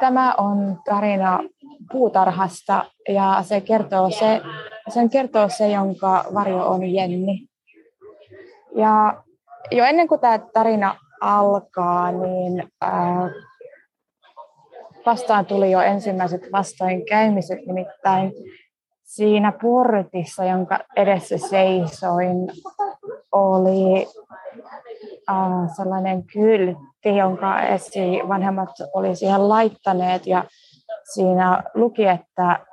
Tämä on tarina puutarhasta ja se kertoo se, sen kertoo se, jonka varjo on Jenni. Ja jo ennen kuin tämä tarina alkaa, niin ää, vastaan tuli jo ensimmäiset vastoinkäymiset, nimittäin siinä portissa, jonka edessä seisoin, oli äh, sellainen kyltti, jonka esi vanhemmat oli siihen laittaneet ja siinä luki, että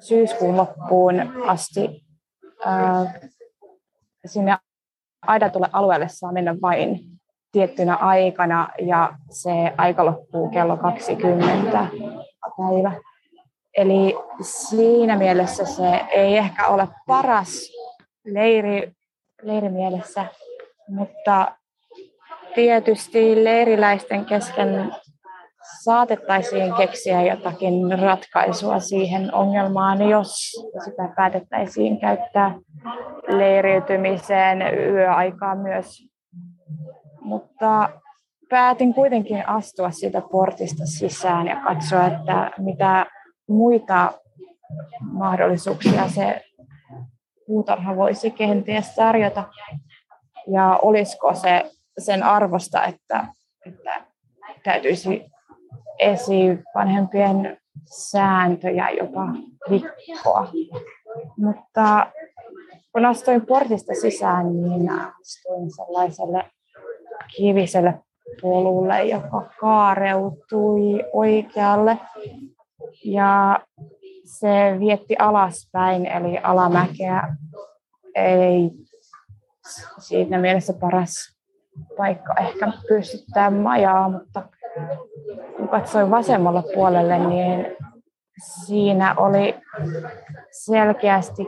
syyskuun loppuun asti äh, sinne aidatulle alueelle saa mennä vain tiettynä aikana ja se aika loppuu kello 20 päivä. Eli siinä mielessä se ei ehkä ole paras leiri, leirimielessä, mutta tietysti leiriläisten kesken saatettaisiin keksiä jotakin ratkaisua siihen ongelmaan, jos sitä päätettäisiin käyttää leiriytymiseen yöaikaa myös. Mutta päätin kuitenkin astua siitä portista sisään ja katsoa, että mitä muita mahdollisuuksia se puutarha voisi kenties tarjota. Ja olisiko se sen arvosta, että, että täytyisi esivanhempien sääntöjä jopa rikkoa. Mutta kun astuin portista sisään, niin astuin sellaiselle kiviselle polulle, joka kaareutui oikealle. Ja se vietti alaspäin, eli alamäkeä. Ei siinä mielessä paras paikka ehkä pystyttää majaa, mutta kun katsoin vasemmalle puolelle, niin siinä oli selkeästi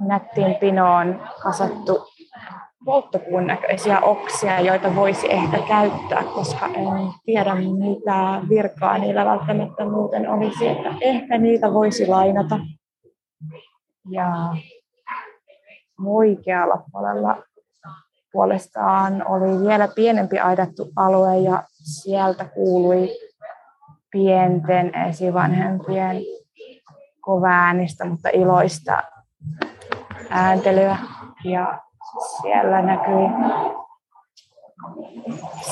nättiin pinoon kasattu polttopuun näköisiä oksia, joita voisi ehkä käyttää, koska en tiedä mitä virkaa niillä välttämättä muuten olisi, että ehkä niitä voisi lainata. Ja oikealla puolella puolestaan oli vielä pienempi aidattu alue ja sieltä kuului pienten esivanhempien kovaäänistä, mutta iloista ääntelyä. Ja siellä näkyi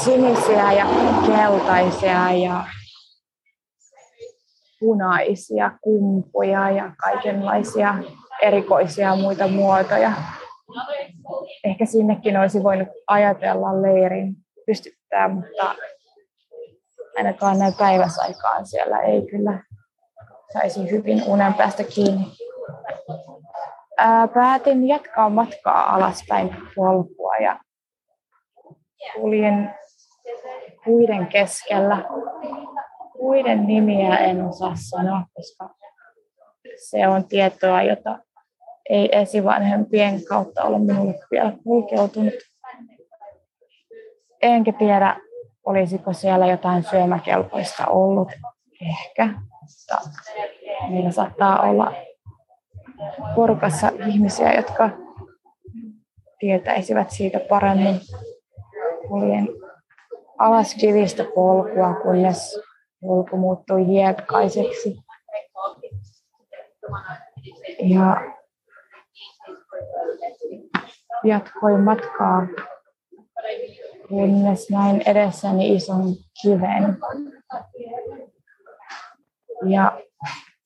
sinisiä ja keltaisia ja punaisia kumpuja ja kaikenlaisia erikoisia muita muotoja. Ehkä sinnekin olisi voinut ajatella leirin pystyttää, mutta ainakaan näin päiväsaikaan siellä ei kyllä saisi hyvin unen päästä kiinni ää, päätin jatkaa matkaa alaspäin polkua ja kuljen puiden keskellä. Puiden nimiä en osaa sanoa, koska se on tietoa, jota ei esivanhempien kautta ole minulle vielä kulkeutunut. Enkä tiedä, olisiko siellä jotain syömäkelpoista ollut. Ehkä, mutta meillä saattaa olla porukassa ihmisiä, jotka tietäisivät siitä paremmin. Kuljen alas kivistä polkua, kunnes polku muuttui hiekkaiseksi. Ja jatkoin matkaa, kunnes näin edessäni ison kiven. Ja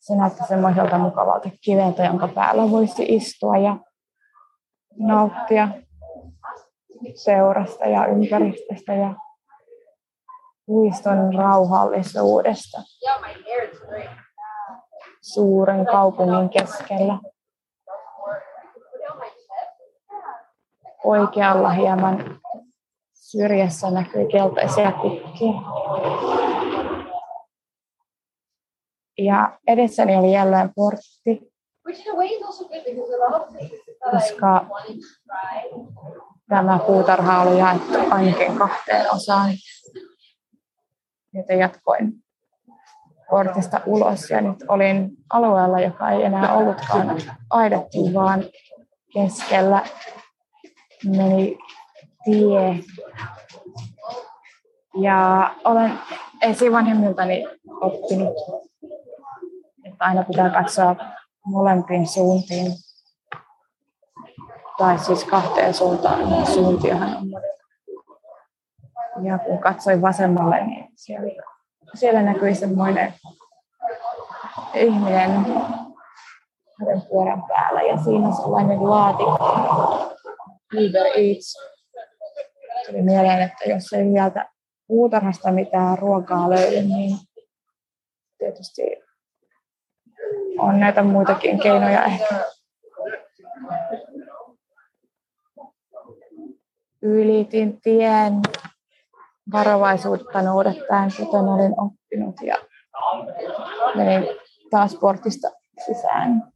se näytti semmoiselta mukavalta kiveltä, jonka päällä voisi istua ja nauttia seurasta ja ympäristöstä ja puiston rauhallisuudesta suuren kaupungin keskellä. Oikealla hieman syrjässä näkyy keltaisia kukkia. Ja edessäni oli jälleen portti, koska tämä puutarha oli jaettu ainakin kahteen osaan. Joten jatkoin portista ulos ja nyt olin alueella, joka ei enää ollutkaan aidattu, vaan keskellä meni tie. Ja olen esivanhemmiltani oppinut, että aina pitää katsoa molempiin suuntiin. Tai siis kahteen suuntaan, niin suuntiahan on Ja kun katsoin vasemmalle, niin siellä, siellä näkyi semmoinen ihminen pyörän päällä ja siinä sellainen laatikko, Uber Eats. Tuli mieleen, että jos ei sieltä puutarhasta mitään ruokaa löydy, niin tietysti on näitä muitakin keinoja ehkä. Ylitin tien varovaisuutta noudattaen, kuten olin oppinut, ja menin taas sportista sisään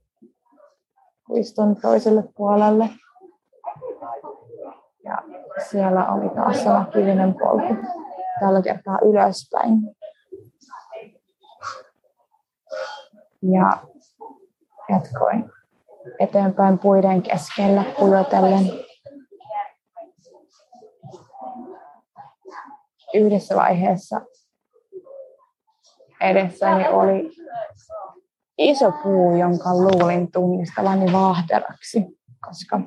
puiston toiselle puolelle. Siellä oli taas sama kivinen polku, tällä kertaa ylöspäin. Ja jatkoin eteenpäin puiden keskellä pujotellen. Yhdessä vaiheessa edessäni oli iso puu, jonka luulin tunnistavani vaahteraksi, koska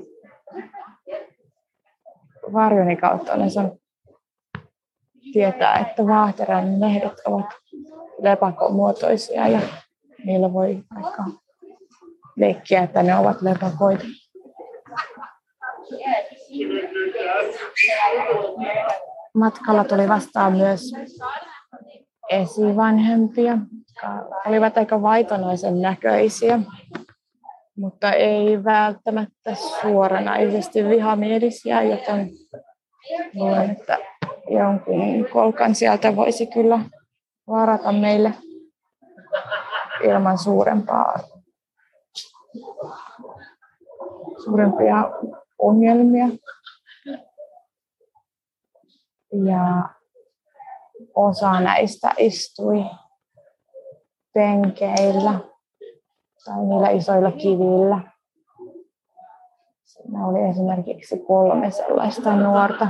varjoni kautta olen saanut tietää, että vaahteran lehdet ovat lepakomuotoisia ja niillä voi aika leikkiä, että ne ovat lepakoita. Matkalla tuli vastaan myös esivanhempia, jotka olivat aika vaitonaisen näköisiä, mutta ei välttämättä suoranaisesti vihamielisiä, joten luulen, että jonkun kolkan sieltä voisi kyllä varata meille ilman suurempaa, suurempia ongelmia. Ja osa näistä istui penkeillä tai niillä isoilla kivillä. Siinä oli esimerkiksi kolme sellaista nuorta,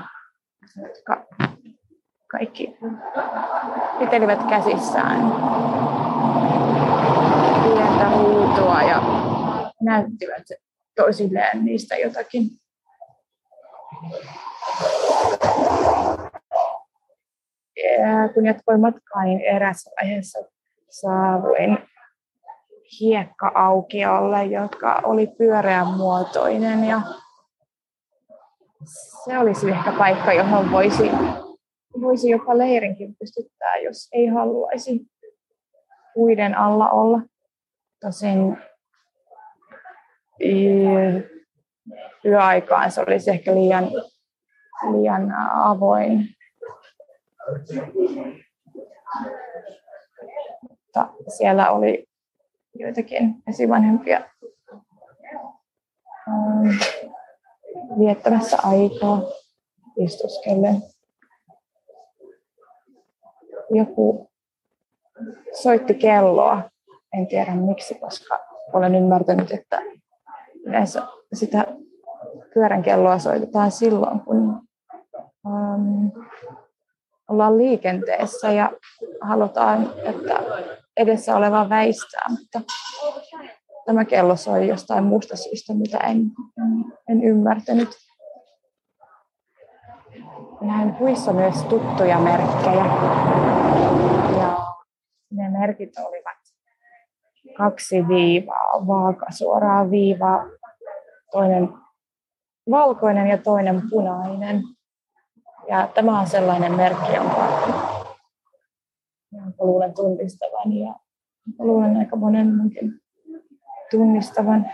jotka kaikki pitelivät käsissään pientä huutoa ja näyttivät toisilleen niistä jotakin. Ja kun jatkoin matkaa, niin erässä vaiheessa saavuin hiekka-aukiolle, joka oli pyöreän muotoinen ja se olisi ehkä paikka, johon voisi, voisi jopa leirinkin pystyttää, jos ei haluaisi puiden alla olla. Tosin yöaikaan se olisi ehkä liian, liian avoin. Mutta siellä oli joitakin esivanhempia ähm, viettämässä aikaa istuskellen. Joku soitti kelloa, en tiedä miksi, koska olen ymmärtänyt, että yleensä sitä pyörän kelloa soitetaan silloin, kun um, ollaan liikenteessä ja halutaan, että edessä oleva väistää, mutta tämä kello soi jostain muusta syystä, mitä en, en ymmärtänyt. Näin puissa myös tuttuja merkkejä. Ja ne merkit olivat kaksi viivaa, vaaka suoraa viivaa, toinen valkoinen ja toinen punainen. Ja tämä on sellainen merkki, jonka, jonka luulen tunnistavan ja luulen aika monen munkin tunnistavan.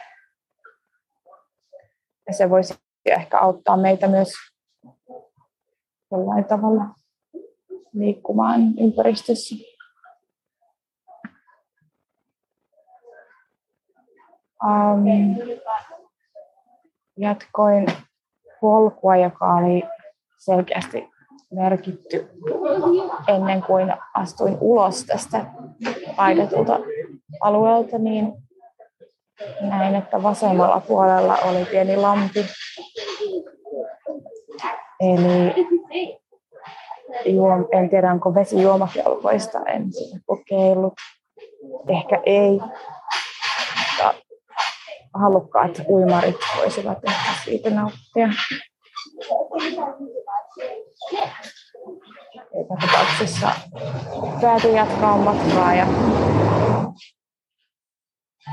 Ja se voisi ehkä auttaa meitä myös jollain tavalla liikkumaan ympäristössä. Um, jatkoin polkua, joka oli selkeästi merkitty ennen kuin astuin ulos tästä paidatulta alueelta, niin näin, että vasemmalla puolella oli pieni lampi. Eli juom, en tiedä onko vesi juomakelpoista, en sitä kokeillut. Ehkä ei. Mutta halukkaat uimarit voisivat ehkä siitä nauttia. Joka tapauksessa päätin jatkaa matkaa ja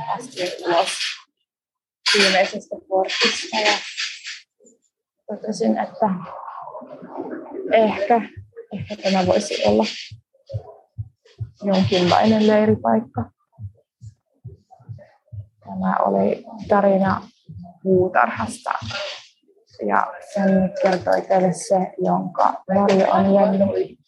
astin ulos viimeisestä portista ja totesin, että ehkä, ehkä tämä voisi olla jonkinlainen leiripaikka. Tämä oli tarina puutarhasta ja sen kertoi teille se, jonka Marjo on jäänyt.